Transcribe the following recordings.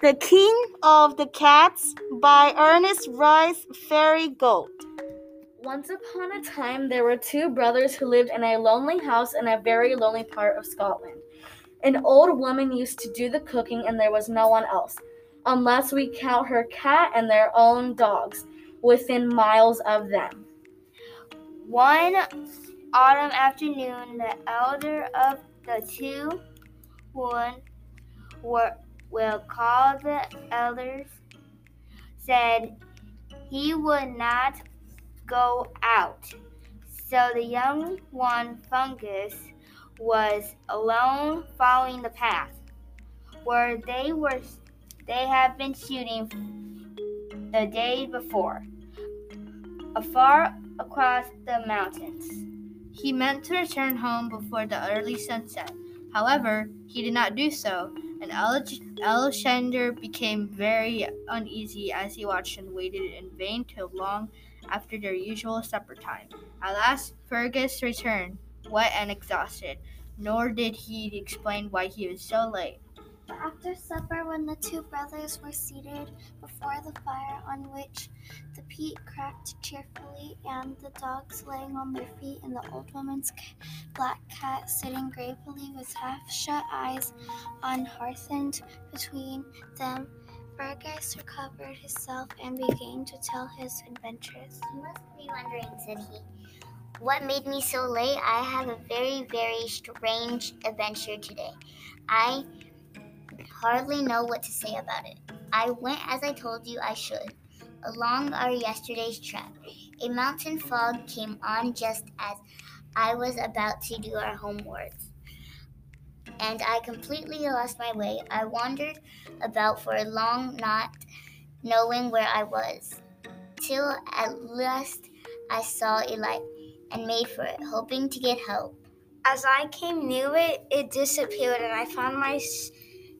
The King of the Cats by Ernest Rhys Fairygold. Once upon a time, there were two brothers who lived in a lonely house in a very lonely part of Scotland. An old woman used to do the cooking, and there was no one else, unless we count her cat and their own dogs within miles of them. One autumn afternoon, the elder of the two one were will call the elders said he would not go out. So the young one, Fergus, was alone following the path where they were they had been shooting the day before, afar across the mountains. He meant to return home before the early sunset. However, he did not do so, and Elshender became very uneasy as he watched and waited in vain till long after their usual supper time. At last, Fergus returned, wet and exhausted, nor did he explain why he was so late. After supper, when the two brothers were seated before the fire on which the peat cracked cheerfully, and the dogs laying on their feet, and the old woman's black cat sitting gravely with half shut eyes unhearthened between them, Fergus recovered himself and began to tell his adventures. You must be wondering, said he, what made me so late? I have a very, very strange adventure today. I hardly know what to say about it. I went as I told you I should, along our yesterday's track. A mountain fog came on just as I was about to do our homewards, and I completely lost my way. I wandered about for a long, not knowing where I was, till at last I saw a light and made for it, hoping to get help. As I came near it, it disappeared, and I found my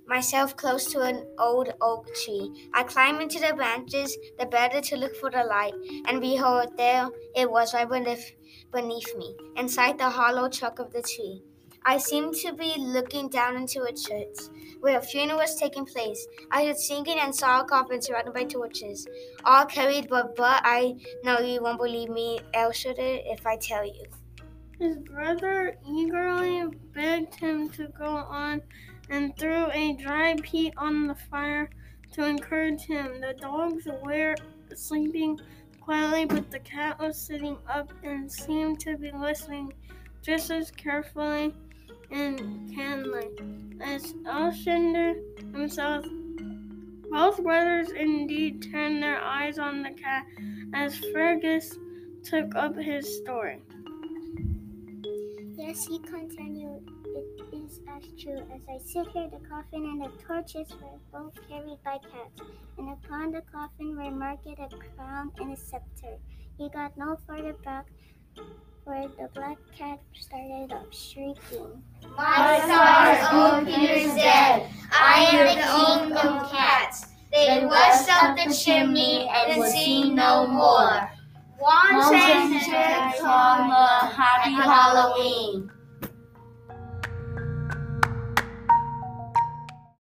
myself close to an old oak tree. I climbed into the branches the better to look for the light, and behold, there it was right beneath, beneath me, inside the hollow trunk of the tree. I seemed to be looking down into a church where a funeral was taking place. I heard singing and saw a coffin surrounded by torches, all carried, but but I know you won't believe me, Elshire, if I tell you. His brother eagerly begged him to go on and threw a dry peat on the fire to encourage him. The dogs were sleeping quietly, but the cat was sitting up and seemed to be listening just as carefully and keenly as Elshender himself. Both brothers indeed turned their eyes on the cat as Fergus took up his story. Yes, he continued is as true. As I sit here, the coffin and the torches were both carried by cats, and upon the coffin were marked a crown and a scepter. He got no further back, for the black cat started up shrieking. My stars, old Peter's dead. I am the king of cats. They rushed up the chimney and seen no more. Once and Happy Halloween.